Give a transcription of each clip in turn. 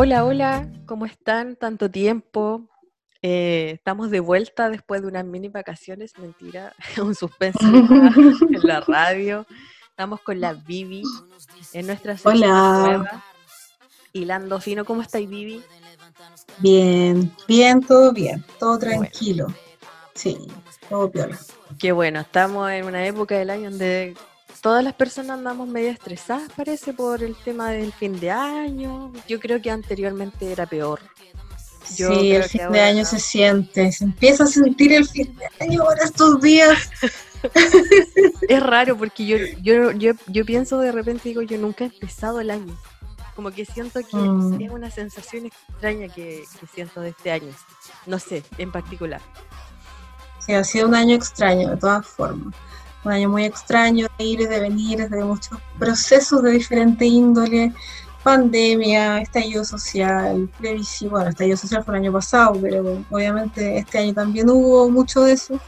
Hola, hola, ¿cómo están? Tanto tiempo. Eh, estamos de vuelta después de unas mini vacaciones, mentira, un suspenso en la radio. Estamos con la Vivi en nuestra Hola. Hilando fino, ¿cómo estáis, Vivi? Bien, bien, todo bien, todo tranquilo. Sí, todo piola. Qué bueno, estamos en una época del año donde todas las personas andamos medio estresadas, parece, por el tema del fin de año. Yo creo que anteriormente era peor. sí, el fin de año se siente, se empieza a sentir el fin de año ahora estos días. es raro porque yo, yo, yo, yo pienso de repente, digo, yo nunca he empezado el año. Como que siento que mm. es una sensación extraña que, que siento de este año. No sé, en particular. Sí, ha sido un año extraño, de todas formas un año muy extraño de ir y de venir, de muchos procesos de diferente índole, pandemia, estallido social, previsivo, bueno, estallido social fue el año pasado, pero obviamente este año también hubo mucho de eso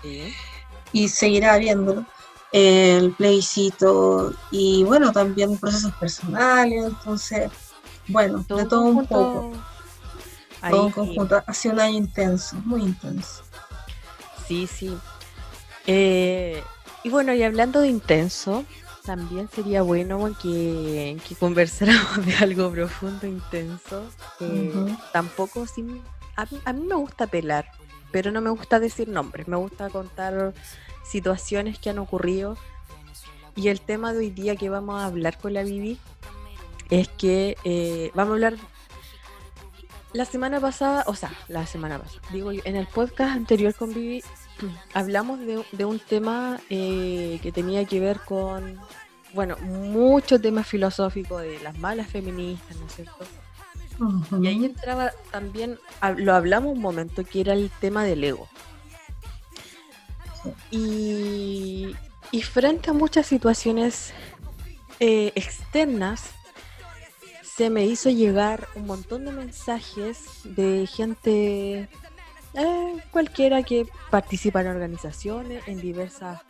y seguirá habiéndolo. El plebiscito y bueno, también procesos personales, entonces, bueno, de todo un poco. todo un conjunto. Ha sido un año intenso, muy intenso. Sí, sí. Eh, y bueno, y hablando de intenso, también sería bueno que, que conversáramos de algo profundo, intenso. Tampoco sin... A mí, me gusta pelar, pero no me gusta decir nombres, me gusta contar situaciones que han ocurrido. Y el tema de hoy día que vamos a hablar con la Vivi es que eh, vamos a hablar la semana pasada, o sea, la semana pasada, digo, en el podcast anterior con Vivi hablamos de, un tema eh, que tenía que ver con, bueno, muchos temas filosóficos de las malas feministas, ¿no es cierto? Y ahí entraba también, lo hablamos un momento, que era el tema del ego. Y, frente a muchas situaciones eh, externas, se me hizo llegar un montón de mensajes de gente eh, cualquiera que participa en organizaciones, en diversas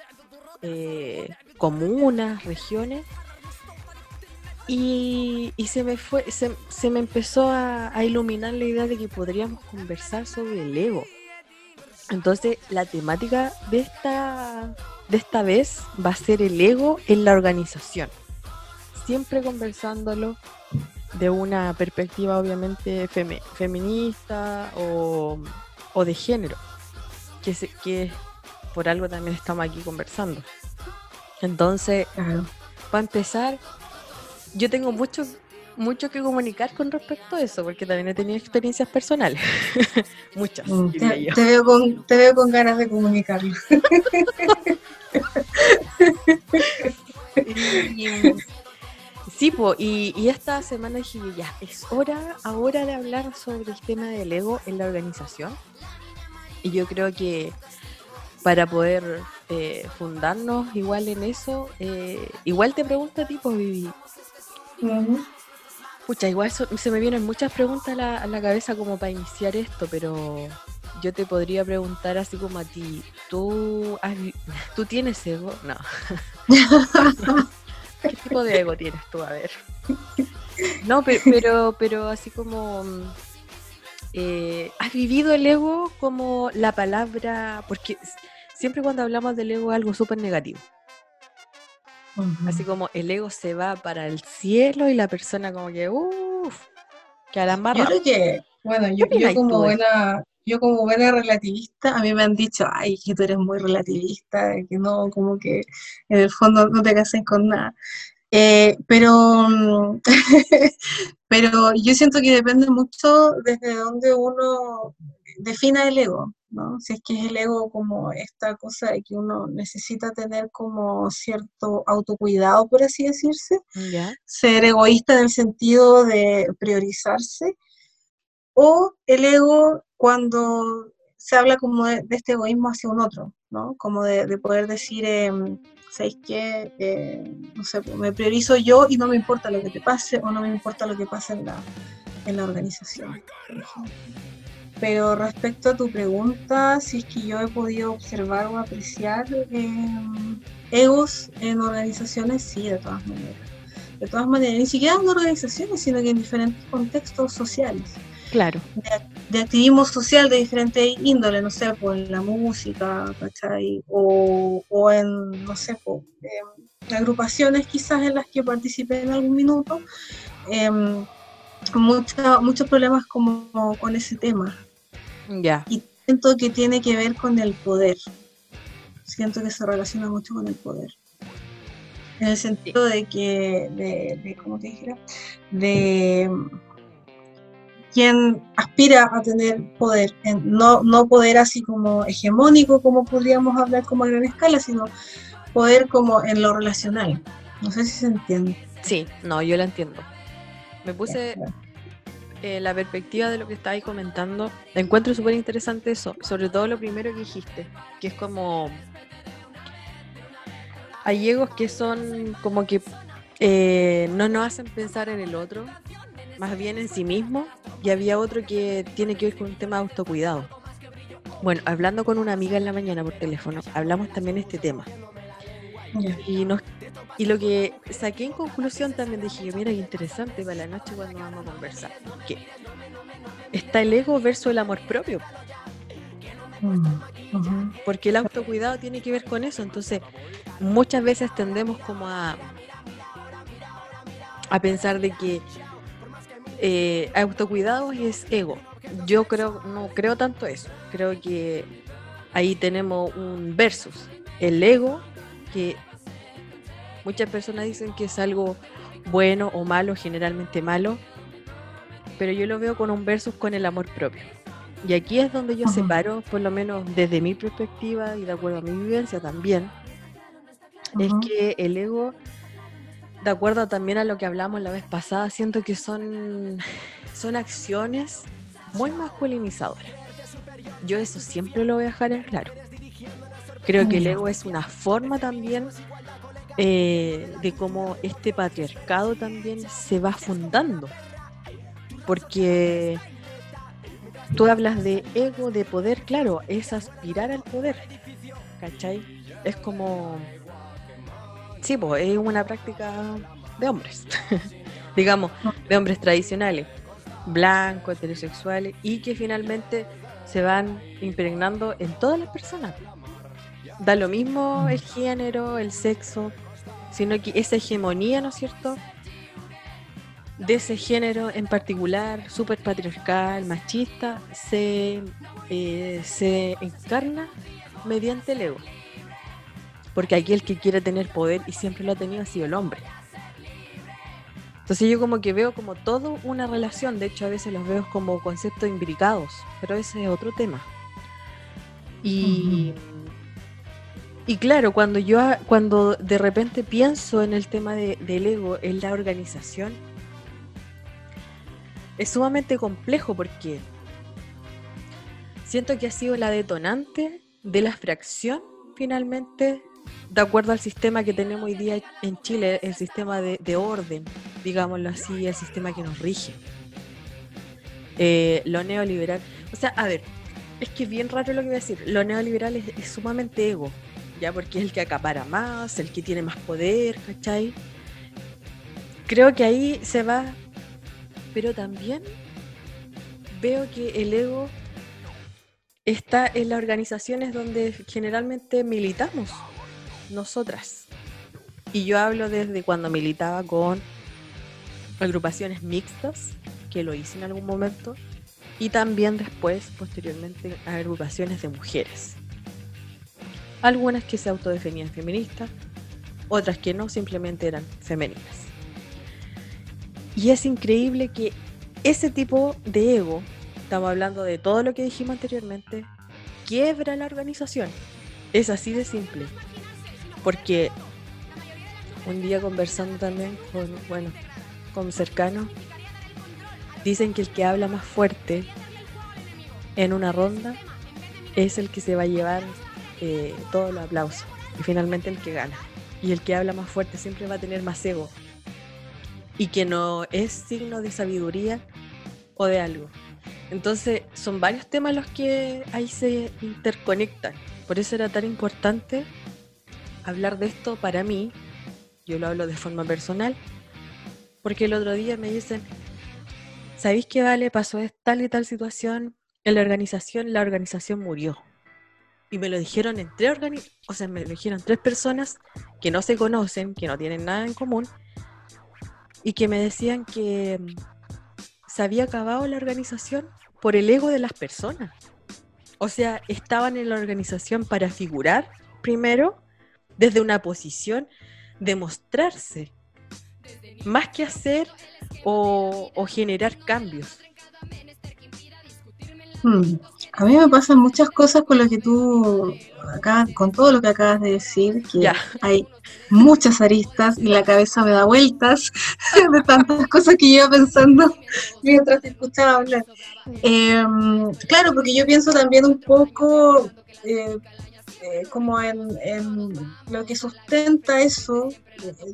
eh, comunas, regiones. Y, se me fue, se, me empezó a, iluminar la idea de que podríamos conversar sobre el ego. Entonces, la temática de esta, de esta vez va a ser el ego en la organización. Siempre conversándolo de una perspectiva obviamente feminista o o de género, que, se, que por algo también estamos aquí conversando. Entonces, para empezar, yo tengo mucho, mucho que comunicar con respecto a eso, porque también he tenido experiencias personales. Muchas. Mm, te, veo con, te veo con ganas de comunicarlo. sí, y, y, esta semana dije, ya, es hora ahora de hablar sobre el tema del ego en la organización. Y yo creo que para poder eh, fundarnos igual en eso, eh, igual te pregunto a ti, pues Vivi. Pucha, igual se me vienen muchas preguntas a la, a la, cabeza como para iniciar esto, pero yo te podría preguntar así como a ti, ¿tú, ¿tú tienes ego? No. ¿Qué tipo de ego tienes tú? A ver. No, pero, pero, pero así como eh, ¿Has vivido el ego como la palabra? Porque siempre cuando hablamos del ego es algo súper negativo. Así como el ego se va para el cielo y la persona como que, uff, que a la Yo creo que, bueno, yo, como buena, yo como buena relativista, a mí me han dicho, ay, que tú eres muy relativista, que no, como que en el fondo no te cases con nada. Eh, pero, mm, pero yo siento que depende mucho desde donde uno defina el ego, ¿no? Si es que es el ego como esta cosa de que uno necesita tener como cierto autocuidado, por así decirse, ser egoísta en el sentido de priorizarse, o el ego cuando se habla como de, este egoísmo hacia un otro, ¿no? Como de, poder decir... Eh, ¿sabéis qué? Eh, no sé, pues, me priorizo yo y no me importa lo que te pase o no me importa lo que pase en la, en la organización, Pero respecto a tu pregunta, si es que yo he podido observar o apreciar eh, egos en organizaciones, sí, de todas maneras. de todas maneras, ni siquiera en organizaciones, sino que en diferentes contextos sociales. Claro. De, activismo social de diferentes índole, no sé, pues en la música, ¿cachai? O, o en, no sé, pues, agrupaciones quizás en las que participé en algún minuto. Eh, muchos problemas como con ese tema. Ya. Y siento que tiene que ver con el poder. Siento que se relaciona mucho con el poder. En el sentido de que, de, de ¿cómo te dijera? De quien aspira a tener poder, no, no poder así como hegemónico, como podríamos hablar como a gran escala, sino poder como en lo relacional. No sé si se entiende. Sí, no, yo la entiendo. Me puse eh, la perspectiva de lo que estabais comentando. Encuentro súper interesante eso, sobre todo lo primero que dijiste, que es como... Hay egos que son como que eh, no nos hacen pensar en el otro, más bien en sí mismo, y había otro que tiene que ver con un tema de autocuidado. Bueno, hablando con una amiga en la mañana por teléfono, hablamos también de este tema. Y, nos, y lo que saqué en conclusión también dije, mira, qué interesante para la noche cuando vamos a conversar. Que está el ego versus el amor propio. Mm, Porque el autocuidado tiene que ver con eso. Entonces, muchas veces tendemos como a, a pensar de que eh, autocuidado es ego. Yo creo, no creo tanto eso. Creo que ahí tenemos un versus. El ego, que muchas personas dicen que es algo bueno o malo, generalmente malo, pero yo lo veo con un versus con el amor propio. Y aquí es donde yo separo, por lo menos desde mi perspectiva y de acuerdo a mi vivencia también, es que el ego de acuerdo también a lo que hablamos la vez pasada, siento que son, son acciones muy masculinizadoras. Yo eso siempre lo voy a dejar en claro. Creo que el ego es una forma también eh, de cómo este patriarcado también se va fundando. Porque tú hablas de ego, de poder, claro, es aspirar al poder. ¿Cachai? Es como Sí, pues es una práctica de hombres, digamos, de hombres tradicionales, blancos, heterosexuales, y que finalmente se van impregnando en todas las personas. Da lo mismo el género, el sexo, sino que esa hegemonía, ¿no es cierto? De ese género en particular, súper patriarcal, machista, se, eh, se encarna mediante el ego porque aquí el que quiere tener poder y siempre lo ha tenido ha sido el hombre. Entonces yo como que veo como todo una relación, de hecho a veces los veo como conceptos imbricados, pero ese es otro tema. Y, y claro, cuando yo cuando de repente pienso en el tema del ego, en la organización, es sumamente complejo porque siento que ha sido la detonante de la fracción finalmente de acuerdo al sistema que tenemos hoy día en Chile, el sistema de, orden, digámoslo así, el sistema que nos rige. Eh, lo neoliberal, o sea, a ver, es que es bien raro lo que voy a decir, lo neoliberal es, sumamente ego, ya porque es el que acapara más, el que tiene más poder, ¿cachai? Creo que ahí se va, pero también veo que el ego está en las organizaciones donde generalmente militamos nosotras. Y yo hablo desde cuando militaba con agrupaciones mixtas, que lo hice en algún momento, y también después, posteriormente, agrupaciones de mujeres. Algunas que se autodefinían feministas, otras que no, simplemente eran femeninas. Y es increíble que ese tipo de ego, estamos hablando de todo lo que dijimos anteriormente, quiebra la organización. Es así de simple porque un día conversando también con, bueno, con cercanos, dicen que el que habla más fuerte en una ronda es el que se va a llevar eh, todos los aplausos y finalmente el que gana. Y el que habla más fuerte siempre va a tener más ego y que no es signo de sabiduría o de algo. Entonces son varios temas los que ahí se interconectan. Por eso era tan importante hablar de esto para mí, yo lo hablo de forma personal, Porque el otro día me dicen, ¿sabéis qué vale? Pasó tal y tal situación en la organización, la organización murió. Y me lo dijeron en tres o sea, me lo dijeron tres personas que no se conocen, que no tienen nada en común, y que me decían que mm, se había acabado la organización por el ego de las personas. O sea, estaban en la organización para figurar primero desde una posición de mostrarse, más que hacer o, generar cambios. Hmm. A mí me pasan muchas cosas con lo que tú, acá, con todo lo que acabas de decir, que hay muchas aristas y la cabeza me da vueltas de tantas cosas que iba pensando mientras te escuchaba hablar. Em, claro, porque yo pienso también un poco eh, eh, como en, lo que sustenta eso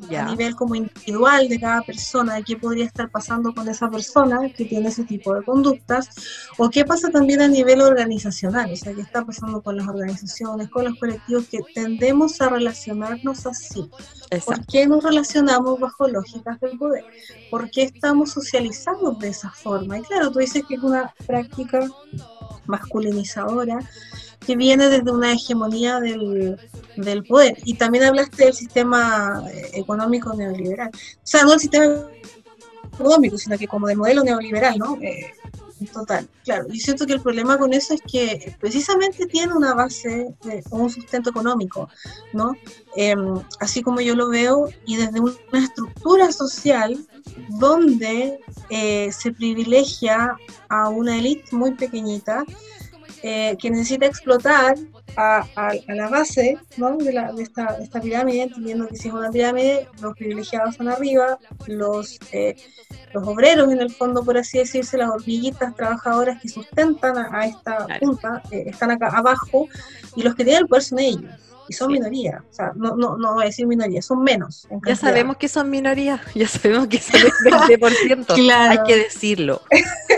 eh, a nivel como individual de cada persona, de qué podría estar pasando con esa persona que tiene ese tipo de conductas, o qué pasa también a nivel organizacional, o sea, qué está pasando con las organizaciones, con los colectivos, que tendemos a relacionarnos así. ¿Por qué nos relacionamos bajo lógicas del poder? ¿Por qué estamos socializando de esa forma? Y claro, tú dices que es una práctica masculinizadora que viene desde una hegemonía del, poder. Y también hablaste del sistema eh, económico neoliberal. O sea, no el sistema económico, sino que como del modelo neoliberal, ¿no? Eh, total, claro. Y siento que el problema con eso es que precisamente tiene una base, de, un sustento económico, ¿no? Em, así como yo lo veo, y desde una estructura social donde eh, se privilegia a una élite muy pequeñita eh, que necesita explotar a, la base de, esta, pirámide, entendiendo que si es una pirámide, los privilegiados están arriba, los, eh, los obreros en el fondo, por así decirse, las hormiguitas trabajadoras que sustentan a, esta punta, eh, están acá abajo, y los que tienen el poder son ellos y son minoría, o sea, no, no, no voy a decir minoría, son menos. ya sabemos que son minoría, ya sabemos que son el 20%, claro. hay que decirlo.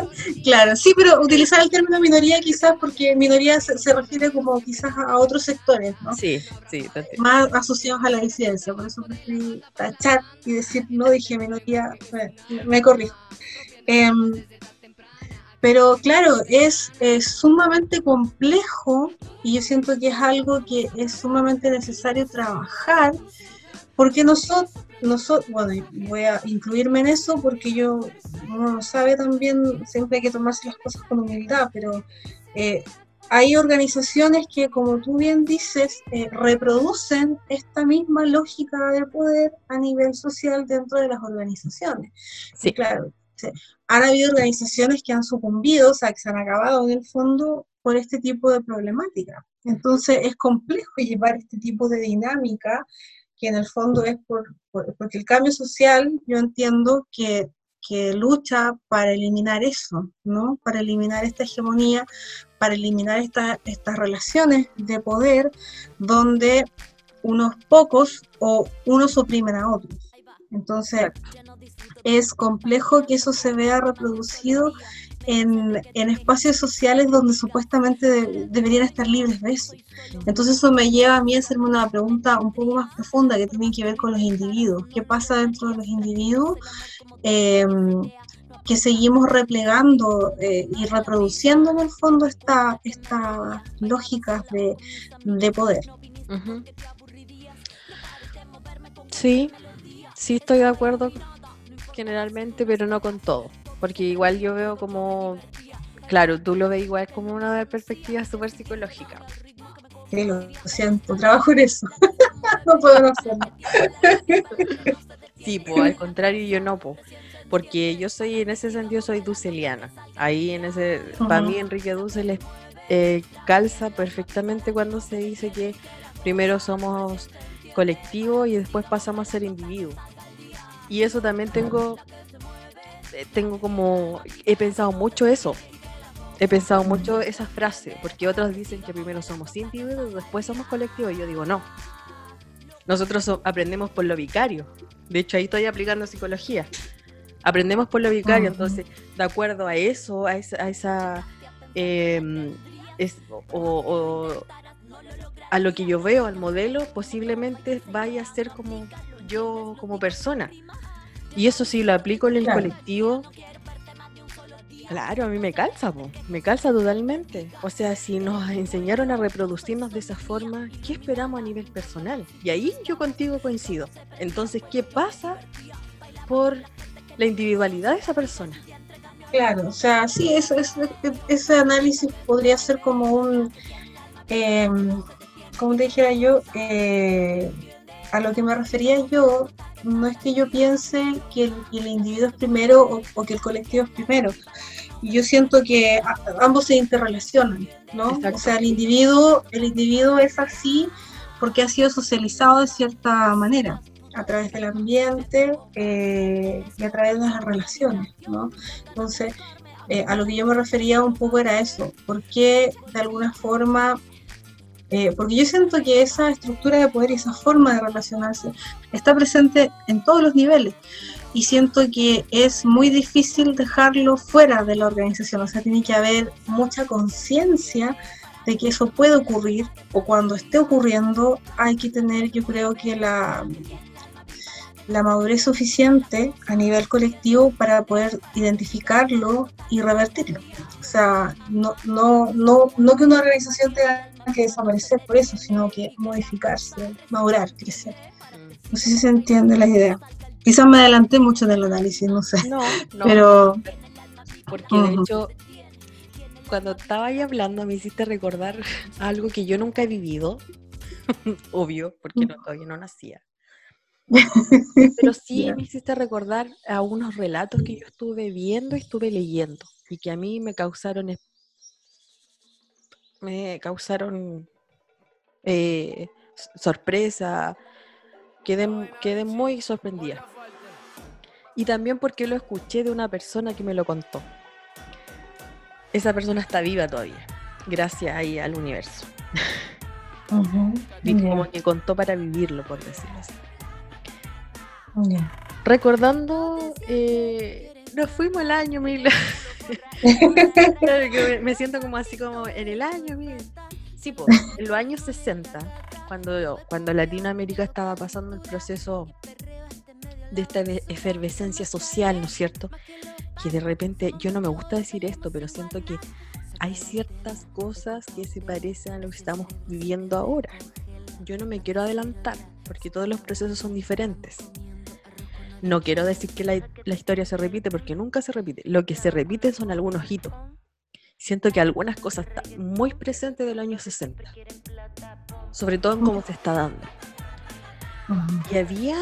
claro, sí, pero utilizar el término minoría quizás porque minoría se, refiere como quizás a otros sectores, ¿no? Sí, sí. Más asociados a la disidencia, por eso preferí tachar y decir, no dije minoría, me, me corrijo. Em, pero claro, es, sumamente complejo y yo siento que es algo que es sumamente necesario trabajar porque nosotros, nosotros, bueno, voy a incluirme en eso porque yo, uno sabe también, siempre hay que tomarse las cosas con humildad, pero eh, hay organizaciones que, como tú bien dices, eh, reproducen esta misma lógica de poder a nivel social dentro de las organizaciones. Sí, claro. Han habido organizaciones que han sucumbido, o sea, que se han acabado en el fondo por este tipo de problemática. Entonces es complejo llevar este tipo de dinámica que en el fondo es por, porque el cambio social, yo entiendo que, que, lucha para eliminar eso, ¿no? Para eliminar esta hegemonía, para eliminar estas relaciones de poder donde unos pocos o unos oprimen a otros. Entonces, es complejo que eso se vea reproducido en, espacios sociales donde supuestamente deberían estar libres de eso. Entonces eso me lleva a mí a hacerme una pregunta un poco más profunda que tiene que ver con los individuos. ¿Qué pasa dentro de los individuos? Em, que seguimos replegando eh, y reproduciendo en el fondo estas lógicas de, poder. Sí, sí estoy de acuerdo generalmente, pero no con todo. Porque igual yo veo como, claro, tú lo ves igual como una perspectiva súper psicológica. Sí, lo siento, trabajo en eso. no puedo hacerlo. sí, pues al contrario yo no, pues. Porque yo soy, en ese sentido, soy duceliana. Ahí en ese, para mí Enrique Dussel eh, calza perfectamente cuando se dice que primero somos colectivo y después pasamos a ser individuos. Y eso también tengo, tengo como, he pensado mucho eso. He pensado mucho esa frase, porque otros dicen que primero somos individuos, después somos colectivos, y yo digo no. Nosotros aprendemos por lo vicario. De hecho, ahí estoy aplicando psicología. Aprendemos por lo vicario, entonces, de acuerdo a eso, a esa, a esa em, o, a lo que yo veo, al modelo, posiblemente vaya a ser como yo como persona. Y eso sí lo aplico en el colectivo. Claro, a mí me calza, me calza totalmente. O sea, si nos enseñaron a reproducirnos de esa forma, ¿qué esperamos a nivel personal? Y ahí yo contigo coincido. Entonces, ¿qué pasa por la individualidad de esa persona? Claro, o sea, sí, eso, ese análisis podría ser como un, em, como te dijera yo, eh, a lo que me refería yo, no es que yo piense que el, individuo es primero o, que el colectivo es primero. Yo siento que ambos se interrelacionan, ¿no? O sea, el individuo, el individuo es así porque ha sido socializado de cierta manera a través del ambiente eh, y a través de las relaciones, ¿no? Entonces, eh, a lo que yo me refería un poco era eso, porque de alguna forma, eh, porque yo siento que esa estructura de poder y esa forma de relacionarse está presente en todos los niveles. Y siento que es muy difícil dejarlo fuera de la organización, o sea, tiene que haber mucha conciencia de que eso puede ocurrir o cuando esté ocurriendo hay que tener yo creo que la, la madurez suficiente a nivel colectivo para poder identificarlo y revertirlo. O sea, no, no, no, no que una organización tenga que desaparecer por eso, sino que modificarse, madurar, crecer. No sé si se entiende la idea. Quizás me adelanté mucho en el análisis, no sé. No, no. Pero. Porque de hecho, cuando estaba ahí hablando, me hiciste recordar algo que yo nunca he vivido. Obvio, porque no, todavía no nacía. Pero sí me hiciste recordar a unos relatos que yo estuve viendo y estuve leyendo y que a mí me causaron me causaron eh, sorpresa, quedé, quedé muy sorprendida. Y también porque lo escuché de una persona que me lo contó. Esa persona está viva todavía, gracias ahí al universo. y como que contó para vivirlo, por decirlo así. Recordando, eh, nos fuimos el año mil. me, siento como así como en el año mil. Sí, pues, en los años 60, cuando, cuando Latinoamérica estaba pasando el proceso de esta efervescencia social, ¿no es cierto? Que de repente, yo no me gusta decir esto, pero siento que hay ciertas cosas que se parecen a lo que estamos viviendo ahora. Yo no me quiero adelantar, porque todos los procesos son diferentes. No quiero decir que la, historia se repite porque nunca se repite. Lo que se repite son algunos hitos. Siento que algunas cosas están muy presentes del año 60. Sobre todo en cómo se está dando. Y había,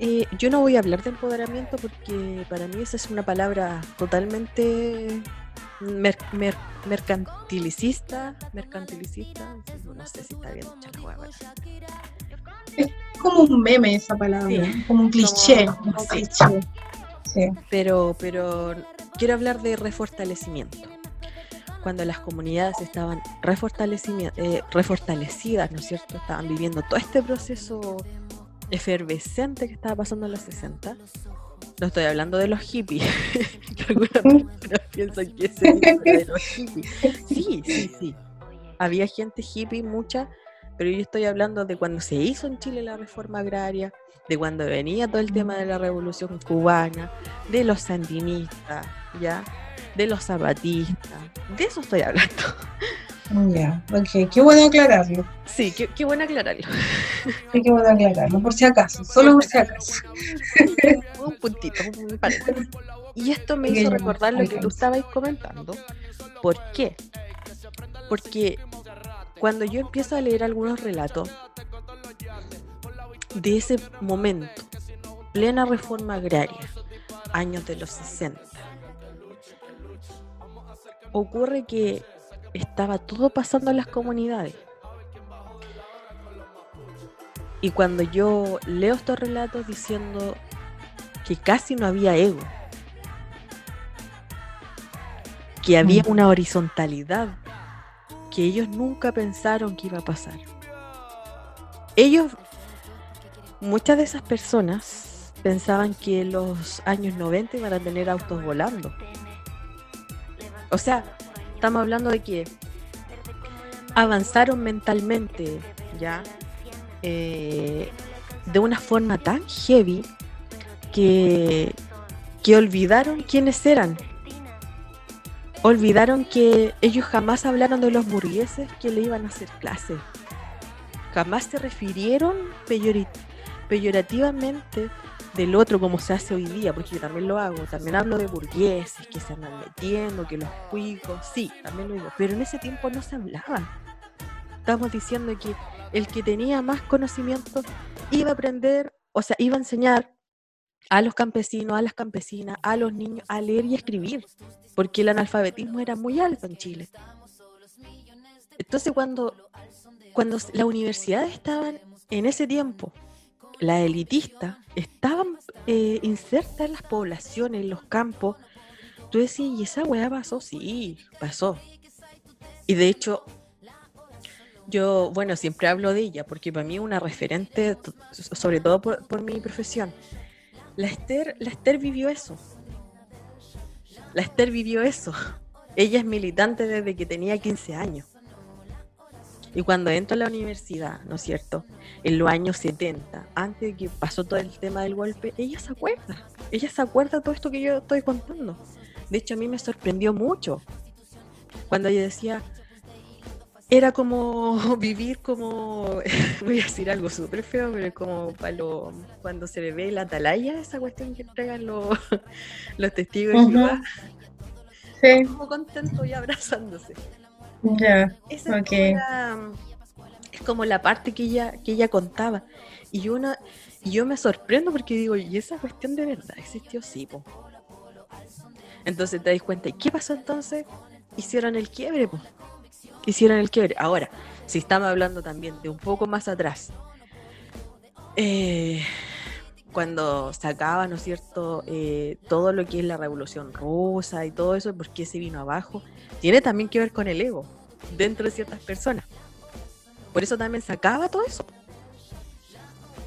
eh, yo no voy a hablar de empoderamiento porque para mí esa es una palabra totalmente mercantilicista, mercantilicista, no sé si está bien la hueá como un meme esa palabra, como un cliché. Pero, pero quiero hablar de refortalecimiento. Cuando las comunidades estaban eh, refortalecidas, ¿no es cierto? Estaban viviendo todo este proceso efervescente que estaba pasando en los 60. No estoy hablando de los hippies. algunas personas piensan que es de los hippies. Sí, sí, sí. Había gente hippie, mucha, pero yo estoy hablando de cuando se hizo en Chile la reforma agraria, de cuando venía todo el tema de la revolución cubana, de los sandinistas, ¿ya? De los zapatistas, de eso estoy hablando. Ya, ok, qué bueno aclararlo. Sí, qué, bueno aclararlo. Sí, qué bueno aclararlo, por si acaso, solo por si acaso. un puntito, un. Y esto me hizo recordar lo que tú estabas comentando. ¿Por qué? Porque cuando yo empiezo a leer algunos relatos de ese momento, plena reforma agraria, años de los 60, ocurre que estaba todo pasando en las comunidades. Y cuando yo leo estos relatos diciendo que casi no había ego, que había mm. una horizontalidad que ellos nunca pensaron que iba a pasar. Ellos, muchas de esas personas pensaban que en los años 90 iban a tener autos volando. O sea, estamos hablando de que avanzaron mentalmente ya eh, de una forma tan heavy que, que olvidaron quiénes eran. Olvidaron que ellos jamás hablaron de los burgueses que le iban a hacer clase. Jamás se refirieron peyorativamente del otro como se hace hoy día, porque yo también lo hago, también hablo de burgueses que se andan metiendo, que los cuicos, sí, también lo digo, pero en ese tiempo no se hablaba. Estamos diciendo que el que tenía más conocimiento iba a aprender, o sea, iba a enseñar a los campesinos, a las campesinas, a los niños a leer y escribir, porque el analfabetismo era muy alto en Chile. Entonces cuando, cuando las universidades estaban en ese tiempo, la elitista, estaban eh, insertas en las poblaciones, en los campos, tú decías, ¿y esa weá pasó? Sí, pasó. Y de hecho, yo, bueno, siempre hablo de ella, porque para mí es una referente, sobre todo por, mi profesión. La Esther, la Esther vivió eso. La Esther vivió eso. Ella es militante desde que tenía 15 años. Y cuando entró a la universidad, ¿no es cierto? En los años 70, antes de que pasó todo el tema del golpe, ella se acuerda. Ella se acuerda de todo esto que yo estoy contando. De hecho, a mí me sorprendió mucho cuando ella decía, era como vivir como, voy a decir algo súper feo, pero como para lo, cuando se le ve la atalaya, esa cuestión que entregan los, los testigos de Jehová. Sí. Como contento y abrazándose. Ya, esa es, como la parte que ella, que ella contaba. Y yo, una, yo me sorprendo porque digo, ¿y esa cuestión de verdad existió? Sí, po. Entonces te das cuenta, ¿y qué pasó entonces? Hicieron el quiebre, pues hicieron el quiebre. Ahora, si estamos hablando también de un poco más atrás, eh, cuando se acaba, ¿no es cierto?, eh, todo lo que es la revolución rusa y todo eso, ¿por qué se vino abajo? Tiene también que ver con el ego dentro de ciertas personas. Por eso también se acaba todo eso.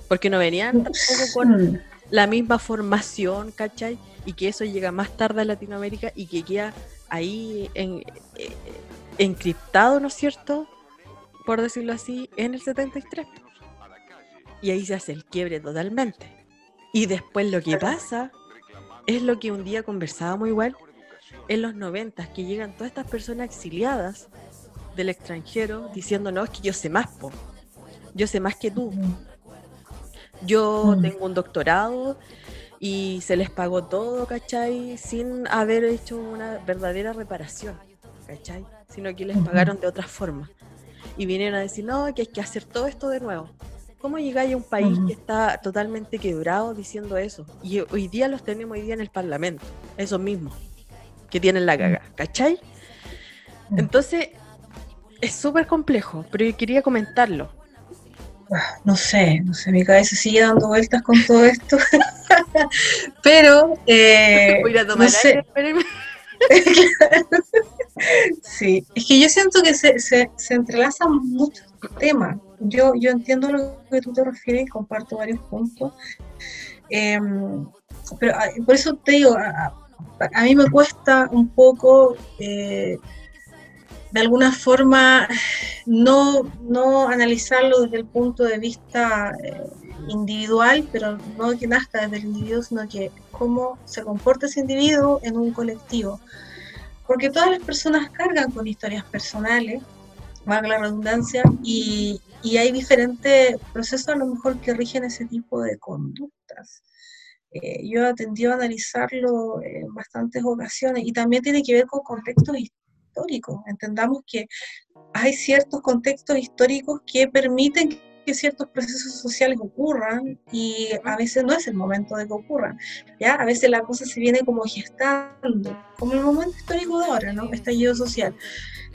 Porque no venían tampoco con la misma formación, ¿cachai? Y que eso llega más tarde a Latinoamérica y que queda ahí en, eh, encriptado, ¿no es cierto? Por decirlo así, en el 73. Y ahí se hace el quiebre totalmente. Y después lo que pasa es lo que un día conversábamos igual en los 90, que llegan todas estas personas exiliadas del extranjero diciendo, no, es que yo sé más, po. yo sé más que tú. Yo mm. tengo un doctorado y se les pagó todo, ¿cachai? Sin haber hecho una verdadera reparación, ¿cachai? Sino que les pagaron de otra forma. Y vinieron a decir, no, que hay que hacer todo esto de nuevo. ¿Cómo llegáis a un país que está totalmente quebrado diciendo eso? Y hoy día los tenemos hoy día en el Parlamento, esos mismos, que tienen la caga, ¿cachai? Entonces, es súper complejo, pero yo quería comentarlo. Ah, no sé, no sé, mi cabeza sigue dando vueltas con todo esto. pero, eh, Voy a tomar aire, sí, es que yo siento que se, se, se entrelazan muchos temas. Yo, yo entiendo lo que tú te refieres y comparto varios puntos. Em, pero ah, por eso te digo, a, mí me cuesta un poco, eh, de alguna forma, no, no analizarlo desde el punto de vista eh, individual, pero no que nazca desde el individuo, sino que cómo se comporta ese individuo en un colectivo. Porque todas las personas cargan con historias personales, valga la redundancia, y, hay diferentes procesos a lo mejor que rigen ese tipo de conductas. Eh, yo he atendido a analizarlo en bastantes ocasiones y también tiene que ver con contextos históricos. Entendamos que hay ciertos contextos históricos que permiten que ciertos procesos sociales ocurran y a veces no es el momento de que ocurran. ¿ya? A veces la cosa se viene como gestando, como el momento histórico de ahora, ¿no? Estallido social.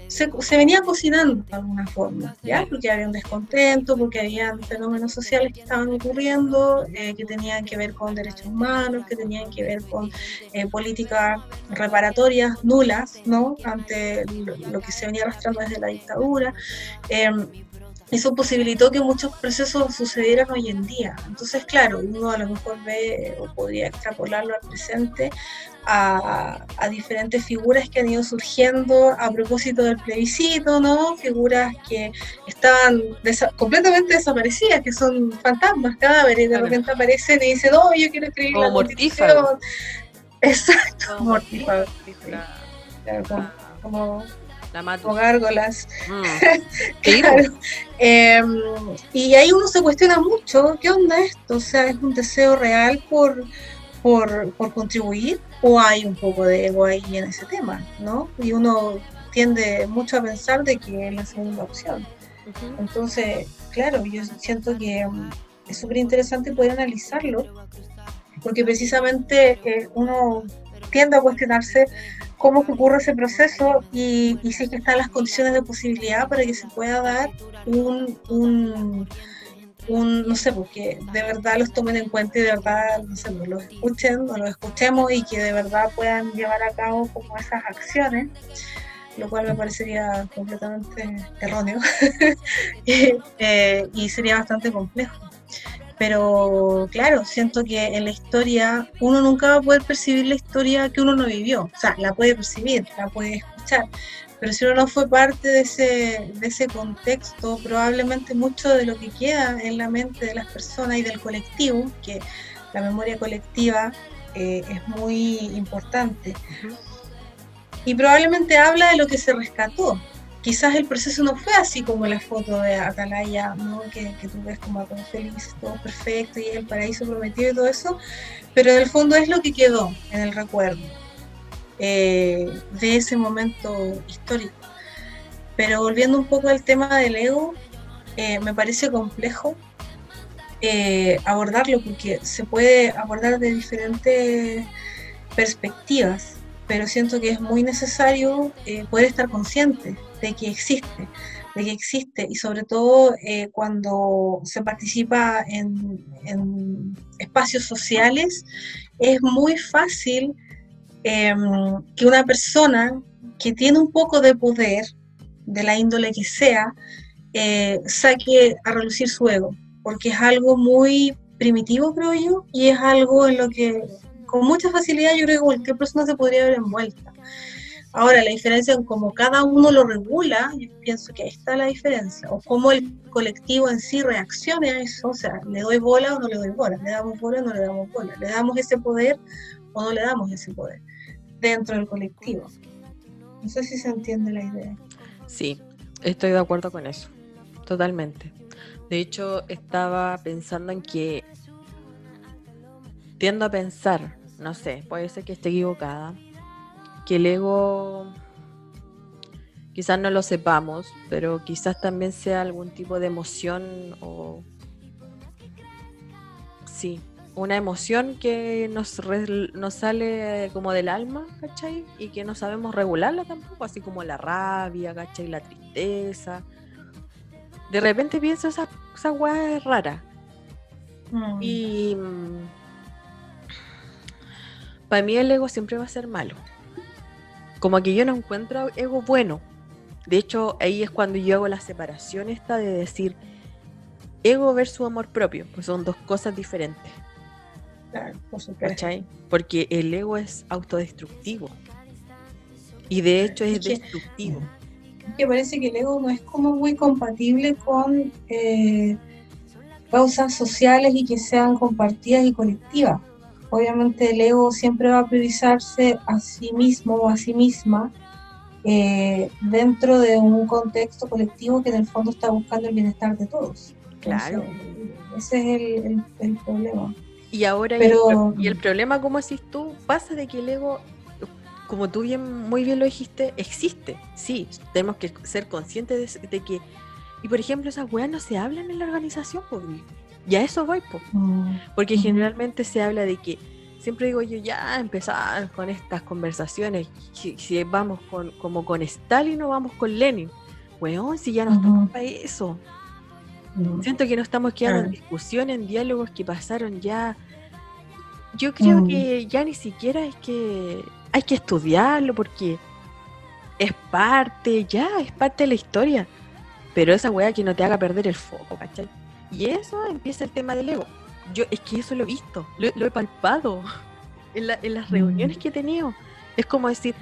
Se, se, venía cocinando de alguna forma, ¿ya? porque había un descontento, porque había fenómenos sociales que estaban ocurriendo, eh, que tenían que ver con derechos humanos, que tenían que ver con eh, políticas reparatorias nulas, ¿no? ante lo, que se venía arrastrando desde la dictadura. Eh, eso posibilitó que muchos procesos sucedieran hoy en día. Entonces, claro, uno a lo mejor ve o podría extrapolarlo al presente a, diferentes figuras que han ido surgiendo a propósito del plebiscito, ¿no? Figuras que estaban completamente desaparecidas, que son fantasmas, cadáveres, de repente aparecen y dicen, no, yo quiero escribir la constitución. Exacto, mortífago. como o gárgolas. Mm. Em, y ahí uno se cuestiona mucho, ¿qué onda esto? O sea, ¿es un deseo real por, por, contribuir o hay un poco de ego ahí en ese tema? ¿no? Y uno tiende mucho a pensar de que es la segunda opción. Entonces, claro, yo siento que em, es súper interesante poder analizarlo, porque precisamente eh, uno tiende a cuestionarse cómo ocurre ese proceso y, y si que están las condiciones de posibilidad para que se pueda dar un, un, un, no sé, porque de verdad los tomen en cuenta y de verdad, no sé, los escuchen o los escuchemos y que de verdad puedan llevar a cabo como esas acciones, lo cual me parecería completamente erróneo eh, y sería bastante complejo. Pero claro, siento que en la historia uno nunca va a poder percibir la historia que uno no vivió. O sea, la puede percibir, la puede escuchar. Pero si uno no fue parte de ese, de ese contexto, probablemente mucho de lo que queda en la mente de las personas y del colectivo, que la memoria colectiva eh, es muy importante. Y probablemente habla de lo que se rescató, quizás el proceso no fue así como la foto de Atalaya, ¿no? que, tú ves como todo feliz, todo perfecto y el paraíso prometido y todo eso, pero en el fondo es lo que quedó en el recuerdo eh, de ese momento histórico. Pero volviendo un poco al tema del ego, eh, me parece complejo eh, abordarlo porque se puede abordar de diferentes perspectivas, pero siento que es muy necesario poder estar consciente de que existe, de que existe y sobre todo eh, cuando se participa en, espacios sociales, es muy fácil em, que una persona que tiene un poco de poder, de la índole que sea, eh, saque a relucir su ego, porque es algo muy primitivo, creo yo, y es algo en lo que con mucha facilidad yo creo que cualquier persona se podría ver envuelta. Ahora, la diferencia en cómo cada uno lo regula, yo pienso que ahí está la diferencia, o cómo el colectivo en sí reacciona a eso, o sea, le doy bola o no le doy bola, le damos bola o no le damos bola, le damos ese poder o no le damos ese poder dentro del colectivo. No sé si se entiende la idea. Sí, estoy de acuerdo con eso, totalmente. De hecho, estaba pensando en que tiendo a pensar, no sé, puede ser que esté equivocada, que el ego quizás no lo sepamos, pero quizás también sea algún tipo de emoción o sí, una emoción que nos, nos sale como del alma, ¿cachai? Y que no sabemos regularla tampoco, así como la rabia, ¿cachai? La tristeza. De repente pienso esa, esa weá es rara. Mm. Y mm, para mí el ego siempre va a ser malo como que yo no encuentro ego bueno. De hecho, ahí es cuando yo hago la separación esta de decir ego versus amor propio, pues son dos cosas diferentes. Claro, por Porque el ego es autodestructivo. Y de hecho es destructivo. Que parece que el ego no es como muy compatible con eh, causas sociales y que sean compartidas y colectivas obviamente el ego siempre va a priorizarse a sí mismo o a sí misma eh, dentro de un contexto colectivo que en el fondo está buscando el bienestar de todos. Claro. ese es el, problema. Y ahora, Pero, y, el, problema, como decís tú, pasa de que el ego, como tú bien, muy bien lo dijiste, existe. Sí, tenemos que ser conscientes de, que, y por ejemplo, esas weas no se hablan en la organización, pues, y a eso voy, mm. porque generalmente se habla de que, siempre digo yo, ya empezar con estas conversaciones, si, vamos con, como con Stalin o vamos con Lenin, weón, si ya nos toca eso. Mm. Siento que no estamos quedando en discusión, en diálogos que pasaron ya. Yo creo mm. que ya ni siquiera es que hay que estudiarlo porque es parte, ya, es parte de la historia. pero esa weá que no te haga perder el foco, ¿cachai? Y eso empieza el tema del ego. Yo es que eso lo he visto, lo, he palpado en, en las reuniones mm. que he tenido. Es como decir,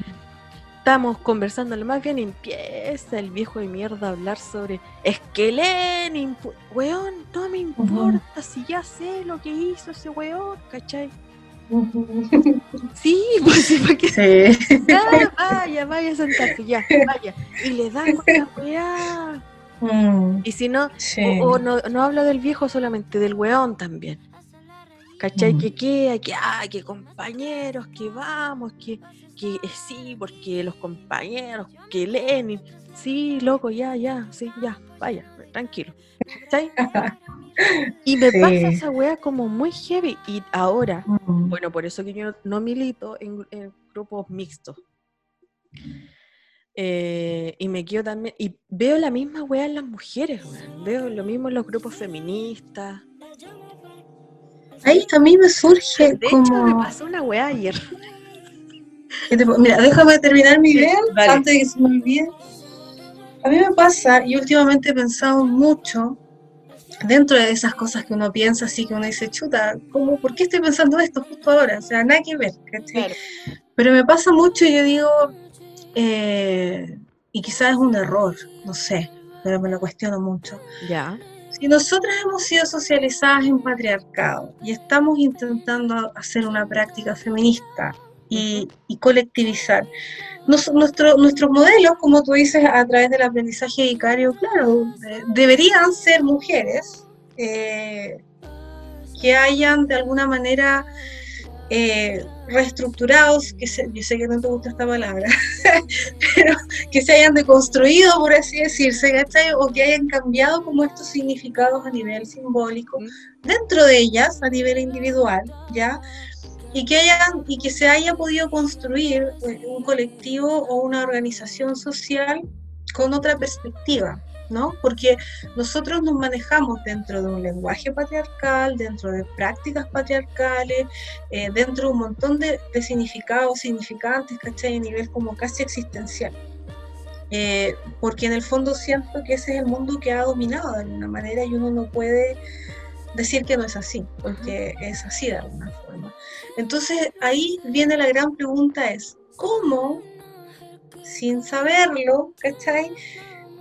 estamos conversando lo más bien empieza el viejo de mierda a hablar sobre es que Lenin, weón, no me importa si ya sé lo que hizo ese weón, ¿cachai? Sí, pues sí, porque sí. vaya, vaya a sentarse, ya, vaya. Y le dan la weá. Mm. Y si no, o, no, no habla del viejo solamente, del weón también. ¿Cachai? Mm. Que queda, que, ah, que compañeros, que vamos, que que eh, sí, porque los compañeros, que Lenin, sí, loco, ya, ya, sí, ya, vaya, tranquilo. y me pasa esa wea como muy heavy. Y ahora, mm. bueno, por eso que yo no milito en, grupos mixtos. Eh, y me quedo también, y veo la misma wea en las mujeres, veo lo mismo en los grupos feministas. Ahí a mí me surge de hecho, me pasó una wea ayer. Mira, déjame terminar mi idea antes de que se me olvide. A mí me pasa, y últimamente he pensado mucho, dentro de esas cosas que uno piensa, así que uno dice, chuta, ¿cómo, ¿por qué estoy pensando esto justo ahora? O sea, nada que ver. Pero me pasa mucho y yo digo, eh, y quizás es un error, no sé, pero me lo cuestiono mucho. Ya. Si nosotras hemos sido socializadas en patriarcado y estamos intentando hacer una práctica feminista y, colectivizar. nuestro, nuestros modelos, como tú dices, a través del aprendizaje vicario, claro, deberían ser mujeres eh, que hayan de alguna manera eh, reestructurados, que yo sé que no te gusta esta palabra, pero que se hayan deconstruido, por así decirse, ¿cachai? O que hayan cambiado como estos significados a nivel simbólico, dentro de ellas, a nivel individual, ¿ya? y que, hayan, y que se haya podido construir eh, un colectivo o una organización social con otra perspectiva, ¿no? Porque nosotros nos manejamos dentro de un lenguaje patriarcal, dentro de prácticas patriarcales, eh, dentro de un montón de, significados, significantes, ¿cachai? A nivel como casi existencial. Eh, porque en el fondo siento que ese es el mundo que ha dominado de alguna manera y uno no puede decir que no es así, porque es así de alguna forma. Entonces ahí viene la gran pregunta es, ¿cómo, sin saberlo, ¿cachai?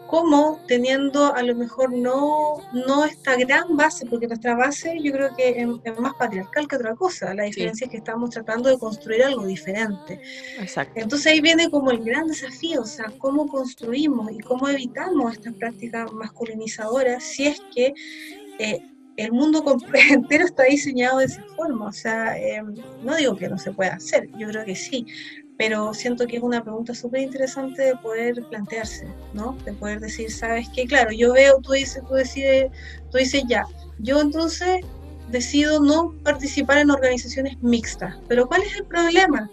¿Cómo teniendo a lo mejor no, no esta gran base, porque nuestra base yo creo que es, más patriarcal que otra cosa, la diferencia es que estamos tratando de construir algo diferente. Exacto. Entonces ahí viene como el gran desafío, o sea, cómo construimos y cómo evitamos estas prácticas masculinizadoras si es que eh, el mundo entero está diseñado de esa forma. O sea, em, no digo que no se pueda hacer, yo creo que sí, pero siento que es una pregunta súper interesante de poder plantearse, ¿no? De poder decir, ¿sabes qué? Claro, yo veo, tú dices, tú decides, tú dices ya, yo entonces decido no participar en organizaciones mixtas, pero ¿cuál es el problema?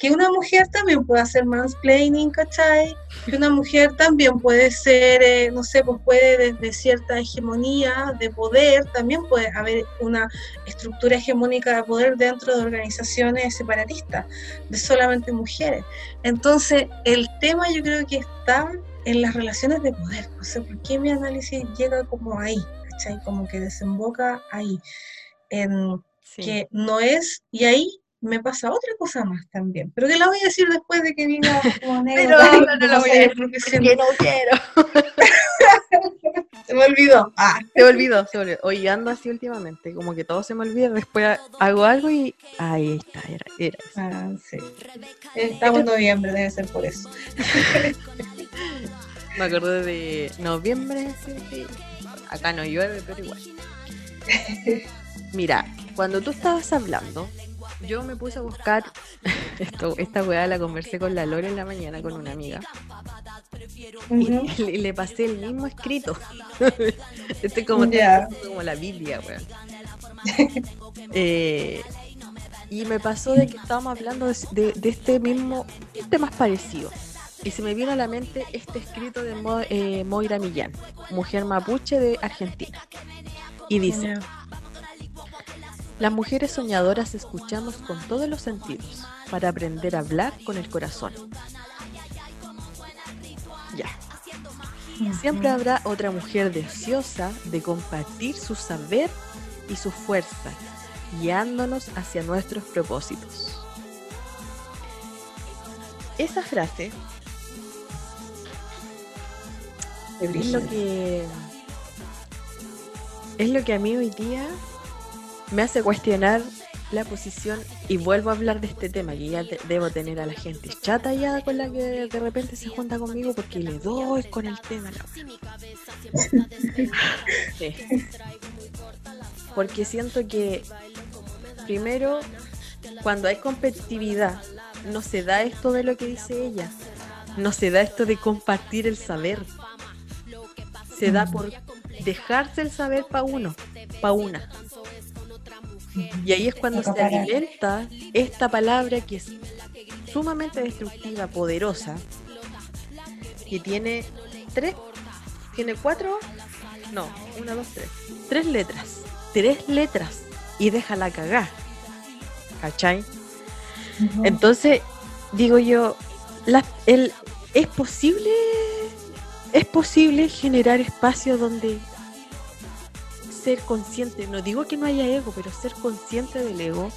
Que una mujer también puede hacer mansplaining, ¿cachai? Que una mujer también puede ser, eh, no sé, pues puede desde cierta hegemonía de poder, también puede haber una estructura hegemónica de poder dentro de organizaciones separatistas, de solamente mujeres. Entonces, el tema yo creo que está en las relaciones de poder. No sé por qué mi análisis llega como ahí, ¿cachai? Como que desemboca ahí. En que no es, y ahí me pasa otra cosa más también, pero que la voy a decir después de que diga como negro. Pero no, no la voy a decir porque no quiero. se me olvidó. Ah. Se me olvidó, se me olvidó. Oye, ando así últimamente, como que todo se me olvida, después hago algo y ahí está, era, era eso. Ah, sí. Estamos en noviembre, debe ser por eso. me acordé de noviembre, acá no llueve, pero igual. Mira, cuando tú estabas hablando yo me puse a buscar esto, esta weá la conversé con la Lore en la mañana con una amiga. y, le pasé el mismo escrito. este como, como la Biblia, weón. Eh, y me pasó de que estábamos hablando de, este mismo, este más parecido. Y se me vino a la mente este escrito de eh, Moira Millán, mujer mapuche de Argentina. Y dice, las mujeres soñadoras escuchamos con todos los sentidos para aprender a hablar con el corazón. Ya. Siempre habrá otra mujer deseosa de compartir su saber y su fuerza, guiándonos hacia nuestros propósitos. Esa frase es lo que es lo que a mí hoy día me hace cuestionar la posición y vuelvo a hablar de este tema que ya debo tener a la gente chata ya con la que de repente se junta conmigo porque le doy con el tema porque siento que primero cuando hay competitividad no se da esto de lo que dice ella. No se da esto de compartir el saber. Se da por dejarse el saber para uno para una y ahí es cuando se alimenta esta palabra que es sumamente destructiva, poderosa, que tiene tres, tiene cuatro, no, una, dos, tres, tres letras, tres letras y déjala cagar. ¿Cachai? Entonces, digo yo, la, el, es posible, es posible generar espacios donde ser consciente, no digo que no haya ego, pero ser consciente del ego,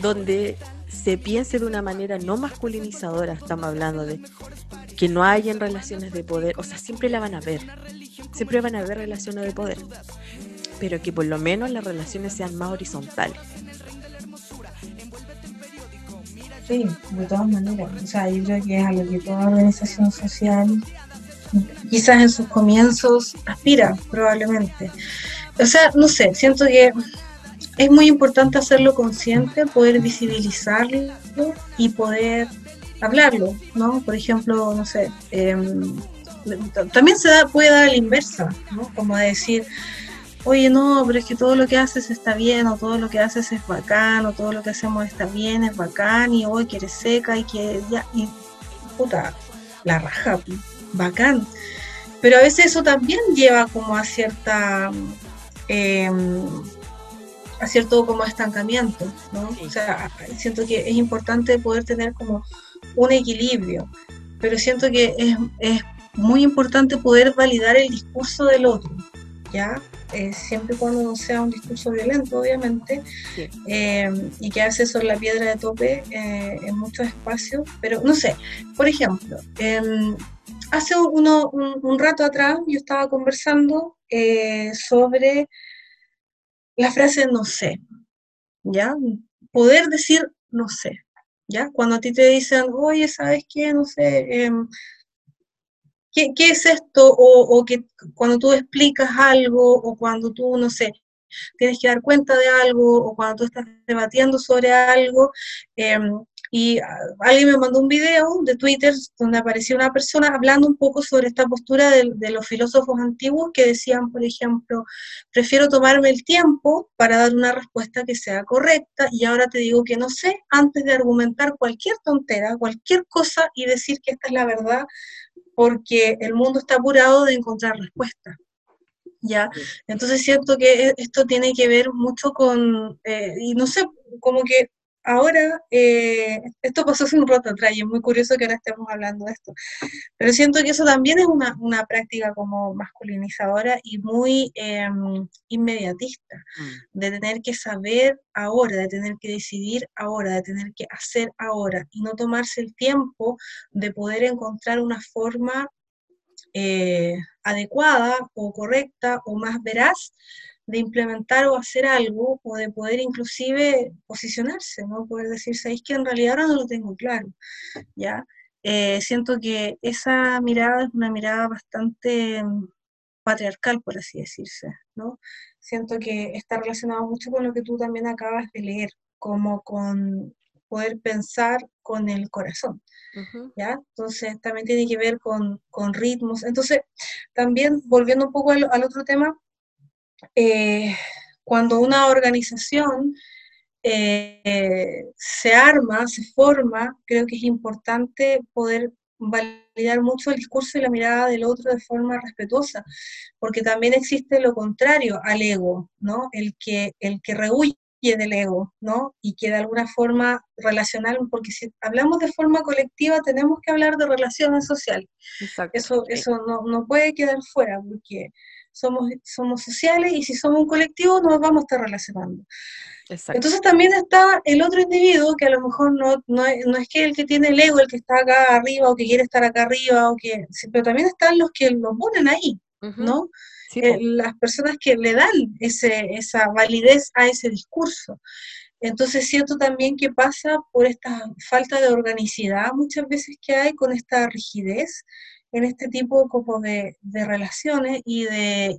donde se piense de una manera no masculinizadora, estamos hablando de que no hayan relaciones de poder, o sea, siempre la van a ver, siempre van a haber relaciones de poder, pero que por lo menos las relaciones sean más horizontales. Sí, de todas maneras, o sea, yo creo que es algo que toda organización social quizás en sus comienzos aspira, probablemente. O sea, no sé, siento que es muy importante hacerlo consciente, poder visibilizarlo y poder hablarlo, ¿no? Por ejemplo, no sé, em, también se da, puede dar la inversa, ¿no? Como decir, oye, no, pero es que todo lo que haces está bien, o todo lo que haces es bacán, o todo lo que hacemos está bien, es bacán, y hoy que eres seca, y que ya, y puta, la raja, bacán. Pero a veces eso también lleva como a cierta, em, a cierto como estancamiento, ¿no? O sea, siento que es importante poder tener como un equilibrio, pero siento que es, es muy importante poder validar el discurso del otro, ¿ya? Eh, siempre y cuando no sea un discurso violento, obviamente, em, y que hace eso la piedra de tope eh, en muchos espacios, pero no sé, por ejemplo, em, hace uno, un, rato atrás yo estaba conversando eh, sobre la frase no sé, ¿ya? Poder decir no sé, ¿ya? Cuando a ti te dicen, oye, ¿sabes qué? No sé, em, ¿qué, es esto? O, o, que cuando tú explicas algo, o cuando tú, no sé, tienes que dar cuenta de algo, o cuando tú estás debatiendo sobre algo, eh, y ah, alguien me mandó un video de Twitter donde aparecía una persona hablando un poco sobre esta postura de, los filósofos antiguos que decían, por ejemplo, prefiero tomarme el tiempo para dar una respuesta que sea correcta y ahora te digo que no sé antes de argumentar cualquier tontera, cualquier cosa y decir que esta es la verdad porque el mundo está apurado de encontrar respuestas. ¿ya? Entonces siento que esto tiene que ver mucho con, eh, y no sé, como que ahora, eh, esto pasó hace un rato atrás y es muy curioso que ahora estemos hablando de esto, pero siento que eso también es una, práctica como masculinizadora y muy em, inmediatista, mm. de tener que saber ahora, de tener que decidir ahora, de tener que hacer ahora y no tomarse el tiempo de poder encontrar una forma eh, adecuada o correcta o más veraz de implementar o hacer algo o de poder inclusive posicionarse, ¿no? Poder decir, ¿sabéis que en realidad ahora no lo tengo claro? ¿Ya? Eh, siento que esa mirada es una mirada bastante mm, patriarcal, por así decirse, ¿no? Siento que está relacionado mucho con lo que tú también acabas de leer, como con poder pensar con el corazón, ¿ya? Entonces también tiene que ver con, con ritmos. Entonces, también volviendo un poco al otro tema, eh, cuando una organización eh, se arma, se forma, creo que es importante poder validar mucho el discurso y la mirada del otro de forma respetuosa, porque también existe lo contrario al ego, ¿no? El que, el que rehuye quede el ego, ¿no? Y que de alguna forma relacional, porque si hablamos de forma colectiva tenemos que hablar de relaciones sociales. Eso, eso no, no, puede quedar fuera, porque somos, somos sociales y si somos un colectivo nos vamos a estar relacionando. Entonces también está el otro individuo que a lo mejor no, no, es que el que tiene el ego, el que está acá arriba o que quiere estar acá arriba, o que, pero también están los que lo ponen ahí, ¿no? Eh, las personas que le dan ese, esa validez a ese discurso. Entonces siento también que pasa por esta falta de organicidad muchas veces que hay con esta rigidez en este tipo como de, relaciones y, de,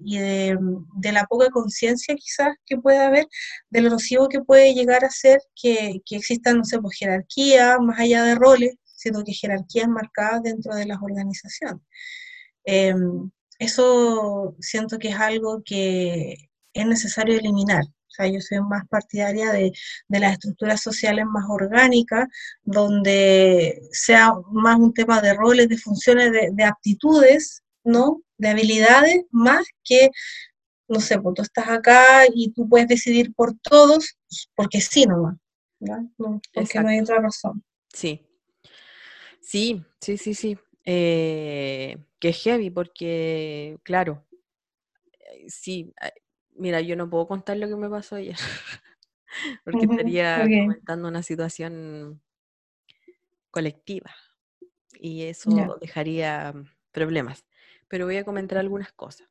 de, la poca conciencia quizás que puede haber de lo nocivo que puede llegar a ser que, que existan, no sé, pues jerarquías más allá de roles, sino que jerarquías marcadas dentro de las organizaciones. Em, eso siento que es algo que es necesario eliminar yo soy más partidaria de, las estructuras sociales más orgánicas, donde sea más un tema de roles, de funciones, de, aptitudes, ¿no? De habilidades, más que, no sé, pues tú estás acá y tú puedes decidir por todos, porque sí nomás, ¿no? porque no hay otra razón. Sí. Sí, sí, sí, sí. Eh, que es heavy, porque, claro, eh, sí, Mira, yo no puedo contar lo que me pasó ayer, porque estaría comentando una situación colectiva y eso dejaría problemas. Pero voy a comentar algunas cosas.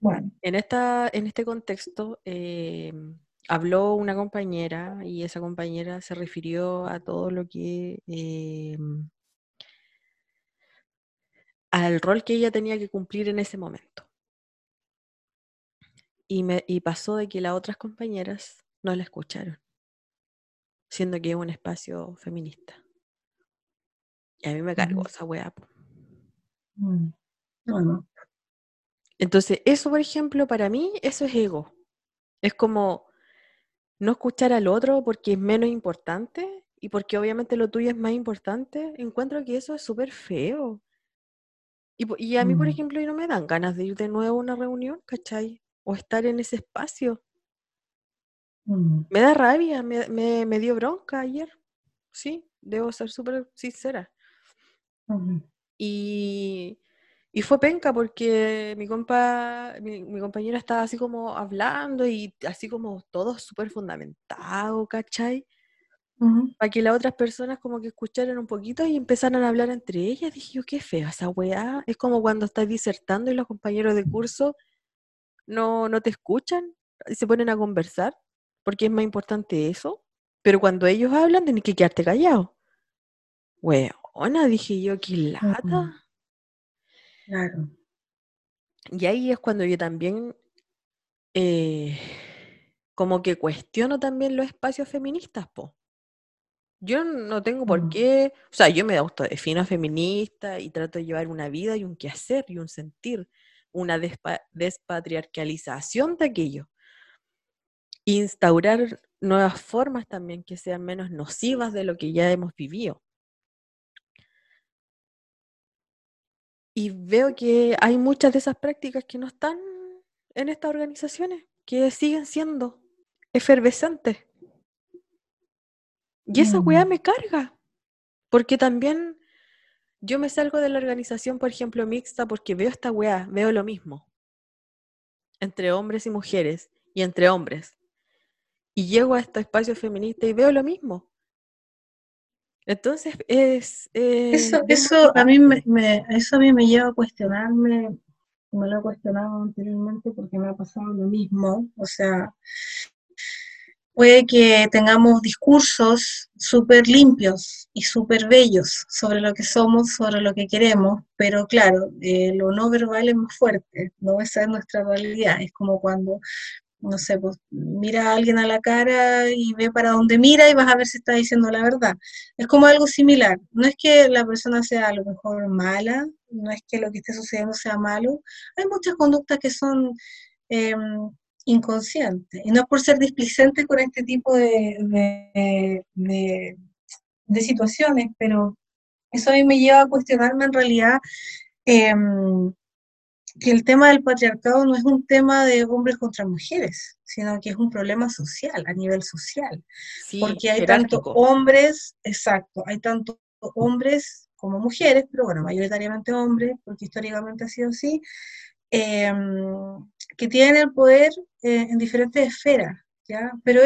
Bueno. En, esta, en este contexto, em, habló una compañera y esa compañera se refirió a todo lo que... Em, al rol que ella tenía que cumplir en ese momento. Y, me, y pasó de que las otras compañeras no la escucharon, siendo que es un espacio feminista. Y a mí me cargó esa weá. Mm, Entonces, eso, por ejemplo, para mí, eso es ego. Es como no escuchar al otro porque es menos importante y porque obviamente lo tuyo es más importante. Encuentro que eso es súper feo. Y, y, a mí, por mm. ejemplo, no me dan ganas de ir de nuevo a una reunión, ¿cachai? O estar en ese espacio. Mm. Me da rabia, me, dio bronca ayer, sí, debo ser súper sincera. y, fue penca porque mi, compa, mi, compañera estaba así como hablando y así como todo súper fundamentado, ¿cachai? Para que las otras personas como que escucharan un poquito y empezaran a hablar entre ellas. Dije yo, qué fea esa weá. Es como cuando estás disertando y los compañeros de curso no, no te escuchan y se ponen a conversar, porque es más importante eso. Pero cuando ellos hablan, tienes que quedarte callado. Weona, dije yo, qué lata. Claro. Y ahí es cuando yo también, eh, como que cuestiono también los espacios feministas, po. Yo no tengo por mm. qué, o sea, yo me autodefino feminista y trato de llevar una vida y un quehacer y un sentir una despatriarcalización de aquello. Instaurar nuevas formas también que sean menos nocivas de lo que ya hemos vivido. Y veo que hay muchas de esas prácticas que no están en estas organizaciones, que siguen siendo efervescentes. Y esa weá mm. me carga, porque también yo me salgo de la organización, por ejemplo, mixta, porque veo esta weá, veo lo mismo. Entre hombres y mujeres, y entre hombres. Y llego a este espacio feminista y veo lo mismo. Entonces es... eso, eso, a mí me, eso a mí me lleva a cuestionarme, me lo he cuestionado anteriormente porque me ha pasado lo mismo. O sea, puede que tengamos discursos súper limpios y súper bellos sobre lo que somos, sobre lo que queremos, pero claro, eh, lo no verbal es más fuerte, ¿no? Esa es nuestra realidad, es como cuando, no sé, pues mira a alguien a la cara y ve para dónde mira y vas a ver si está diciendo la verdad. Es como algo similar, no es que la persona sea a lo mejor mala, no es que lo que esté sucediendo sea malo, hay muchas conductas que son... Eh, inconsciente. Y no por ser displicente con este tipo de, de, situaciones, pero eso a mí me lleva a cuestionarme en realidad em, que el tema del patriarcado no es un tema de hombres contra mujeres, sino que es un problema social, a nivel social. porque hay tanto hombres, exacto, hay tanto hombres como mujeres, pero bueno, mayoritariamente hombres, porque históricamente ha sido así, em, que tienen el poder eh, en diferentes esferas, ¿ya? Pero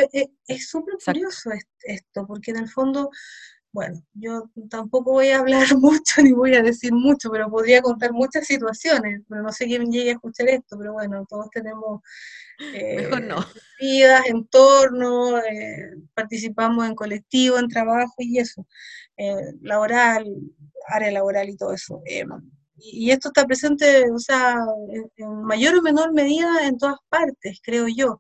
es súper curioso esto, porque en el fondo bueno, yo tampoco voy a hablar mucho ni voy a decir mucho, pero podría contar muchas situaciones, pero no sé quién llegue a escuchar esto, pero bueno, todos tenemos eh, vidas, entornos, eh, participamos en colectivo, en trabajo y eso, laboral, área laboral y todo eso. Y esto está presente, o sea, en mayor o menor medida en todas partes, creo yo.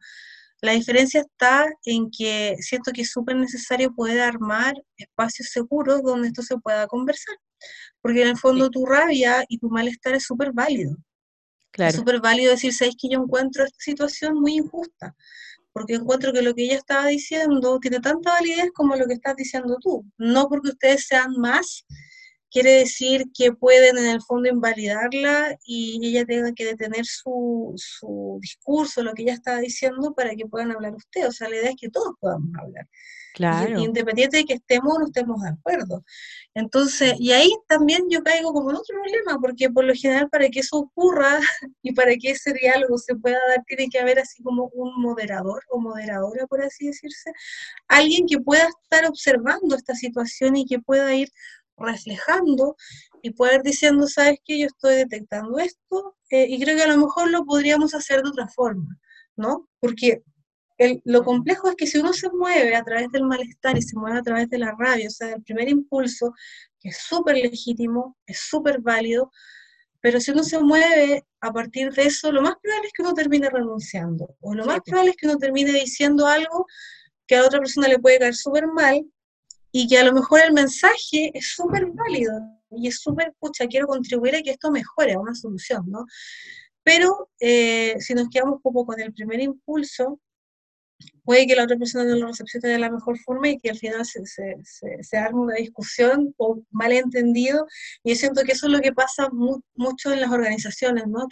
La diferencia está en que siento que es súper necesario poder armar espacios seguros donde esto se pueda conversar, porque en el fondo tu rabia y tu malestar es súper válido. Es súper válido decir, sabes que yo encuentro esta situación muy injusta, porque encuentro que lo que ella estaba diciendo tiene tanta validez como lo que estás diciendo tú, no porque ustedes sean más quiere decir que pueden en el fondo invalidarla y ella tenga que detener su, su discurso, lo que ella está diciendo, para que puedan hablar ustedes. O sea, la idea es que todos podamos hablar. Claro. independiente de que estemos o no estemos de acuerdo. Entonces, y ahí también yo caigo como en otro problema, porque por lo general para que eso ocurra y para que ese diálogo se pueda dar, tiene que haber así como un moderador o moderadora, por así decirse, alguien que pueda estar observando esta situación y que pueda ir reflejando y poder diciendo, sabes que yo estoy detectando esto eh, y creo que a lo mejor lo podríamos hacer de otra forma, ¿no? Porque lo complejo es que si uno se mueve a través del malestar y se mueve a través de la rabia, o sea, el primer impulso, que es súper legítimo, es súper válido, pero si uno se mueve a partir de eso, lo más probable es que uno termine renunciando, o lo más probable es que uno termine diciendo algo que a otra persona le puede caer súper mal, y que a lo mejor el mensaje es súper válido y es súper, pucha, quiero contribuir a que esto mejore, a una solución, ¿no? Pero eh, si nos quedamos poco con el primer impulso, puede que la otra persona no lo recepcione de la mejor forma y que al final se, se, se, arme una discusión o malentendido. Y yo siento que eso es lo que pasa mucho en las organizaciones, no,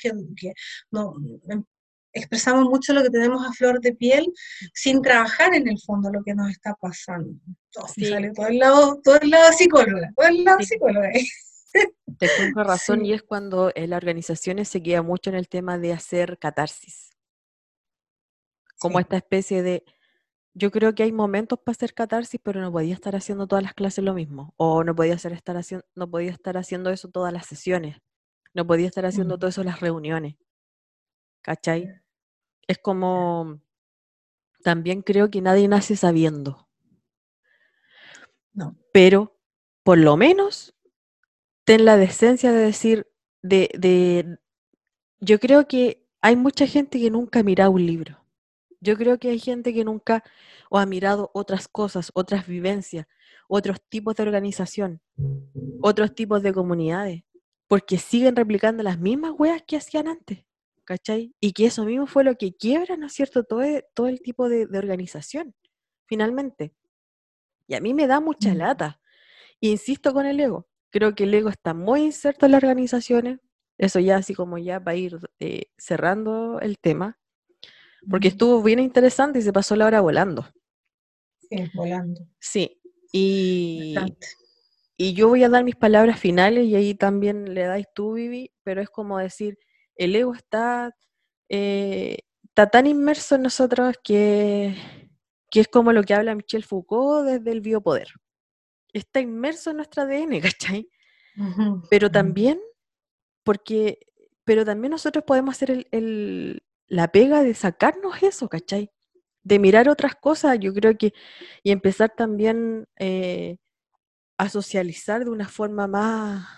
expresamos mucho lo que tenemos a flor de piel sin trabajar en el fondo lo que nos está pasando. Sale todo el lado, todo el lado psicóloga, todo el lado psicóloga. Te tengo razón y es cuando en las organizaciones se queda mucho en el tema de hacer catarsis. Como esta especie de, yo creo que hay momentos para hacer catarsis, pero no podía estar haciendo todas las clases lo mismo, o no podía, estar, haciendo, no podía estar haciendo eso todas las sesiones, no podía estar haciendo mm. todo eso en las reuniones. ¿Cachai? Es como, también creo que nadie nace sabiendo. No. Pero, por lo menos, ten la decencia de decir, de, de, yo creo que hay mucha gente que nunca ha mirado un libro. Yo creo que hay gente que nunca o ha mirado otras cosas, otras vivencias, otros tipos de organización, otros tipos de comunidades, porque siguen replicando las mismas weas que hacían antes. ¿Cachai? Y que eso mismo fue lo que quiebra, ¿no es cierto?, todo, e, todo el tipo de, organización, finalmente. Y a mí me da mucha mm. lata. Insisto con el ego. Creo que el ego está muy inserto en las organizaciones. Eso ya así como ya va a ir eh, cerrando el tema. Porque estuvo bien interesante y se pasó la hora volando. Sí, volando. Sí. Y, y yo voy a dar mis palabras finales y ahí también le dais tú, Vivi, pero es como decir, el ego está, eh, está tan inmerso en nosotros que, que es como lo que habla Michel Foucault desde el biopoder. Está inmerso en nuestro ADN, ¿cachai? Pero también, porque, pero también nosotros podemos hacer el, la pega de sacarnos eso, ¿cachai? De mirar otras cosas, yo creo que, y empezar también eh, a socializar de una forma más,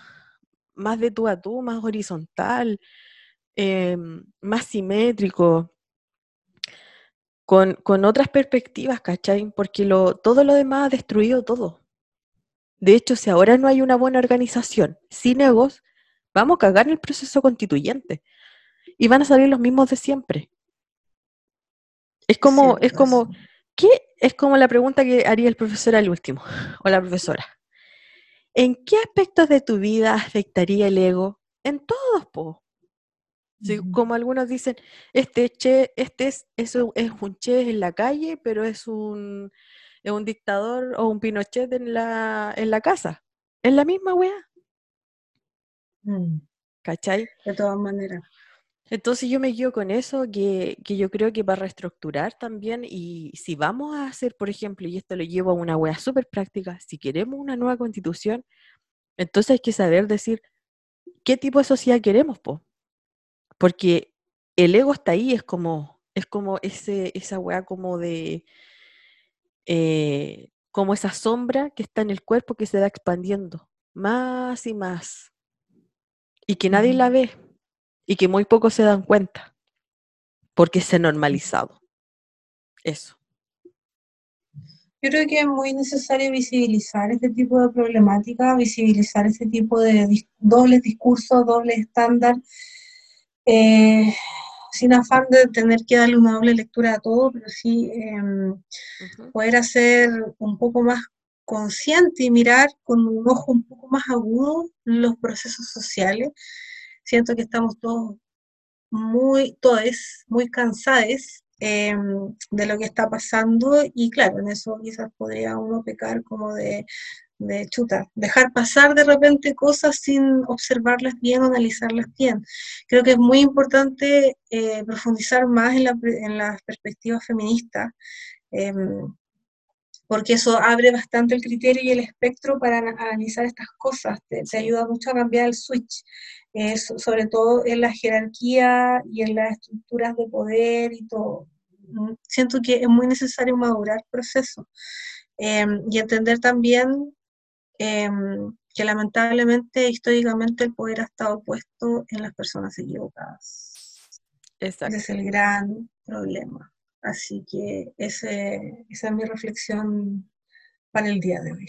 más de tú a tú, más horizontal, Em, más simétrico, con, con, otras perspectivas, ¿cachai? Porque lo, todo lo demás ha destruido todo. De hecho, si ahora no hay una buena organización sin egos, vamos a cagar en el proceso constituyente. Y van a salir los mismos de siempre. Es como, es como, ¿qué? Es como la pregunta que haría el profesor al último, o la profesora. ¿En qué aspectos de tu vida afectaría el ego? En todos, po como algunos dicen, este che, este es, eso es un che en la calle, pero es un, un dictador o un Pinochet en la, en la casa. Es la misma weá. Mm. ¿Cachai? De todas maneras. Entonces yo me guío con eso, que, que, yo creo que va a reestructurar también, y si vamos a hacer, por ejemplo, y esto lo llevo a una wea súper práctica, si queremos una nueva constitución, entonces hay que saber decir qué tipo de sociedad queremos, po. Porque el ego está ahí, es como, es como ese, esa wea como de, eh, como esa sombra que está en el cuerpo que se va expandiendo más y más, y que nadie la ve y que muy pocos se dan cuenta porque se ha normalizado. Eso. Yo creo que es muy necesario visibilizar este tipo de problemática, visibilizar este tipo de dobles discursos, doble estándar, eh, sin afán de tener que darle una doble lectura a todo, pero sí em, poder hacer un poco más consciente y mirar con un ojo un poco más agudo los procesos sociales. Siento que estamos todos muy, todos muy cansados em, de lo que está pasando y claro, en eso quizás podría uno pecar como de, de chuta, dejar pasar de repente cosas sin observarlas bien analizarlas bien. Creo que es muy importante eh, profundizar más en, la, en las perspectivas feministas, em, porque eso abre bastante el criterio y el espectro para analizar estas cosas, te, te ayuda mucho a cambiar el switch sobre todo en la jerarquía y en las estructuras de poder y todo. Mm, siento que es muy necesario madurar el proceso em, y entender también em, que lamentablemente históricamente el poder ha estado puesto en las personas equivocadas. Ese es el gran problema. Así que ese, esa es mi reflexión para el día de hoy.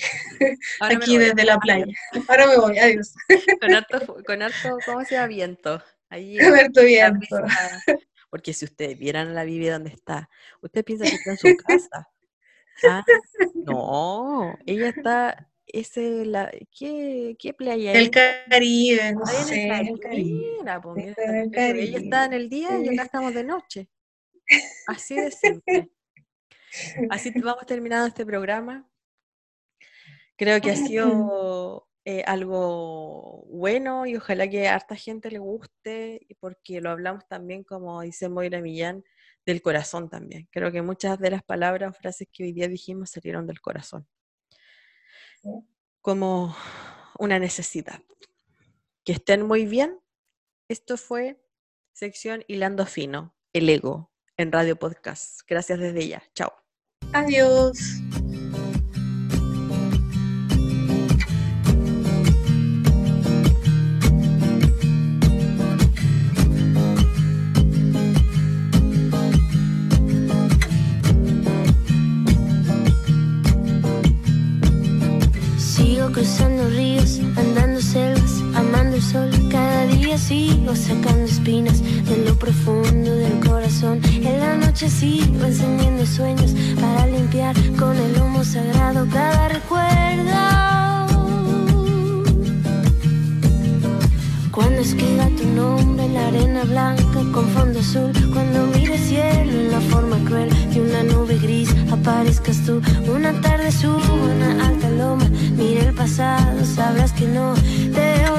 Aquí desde la playa. Ahora me voy, adiós. Con harto, con harto ¿cómo se llama? Viento. Ahí, viento. Porque si ustedes vieran la Vivi donde está, usted piensa que está en su casa. Ah, no, ella está, ese, la, ¿qué, ¿qué playa? El Caribe, no sé, el Caribe. Ella está en el día y acá estamos de noche. Así de simple. Así vamos terminando este programa. Creo que ha sido eh, algo bueno y ojalá que a harta gente le guste, porque lo hablamos también, como dice Moira Millán, del corazón también. Creo que muchas de las palabras o frases que hoy día dijimos salieron del corazón, como una necesidad. Que estén muy bien. Esto fue sección Hilando Fino, el ego, en Radio Podcast. Gracias desde ya. Chao. Adiós. Sigo sacando espinas de lo profundo del corazón. En la noche sigo encendiendo sueños para limpiar con el humo sagrado cada recuerdo. Cuando escriba tu nombre en la arena blanca con fondo azul, cuando mire cielo en la forma cruel de una nube gris, aparezcas tú. Una tarde subo una alta loma, mire el pasado, sabrás que no te he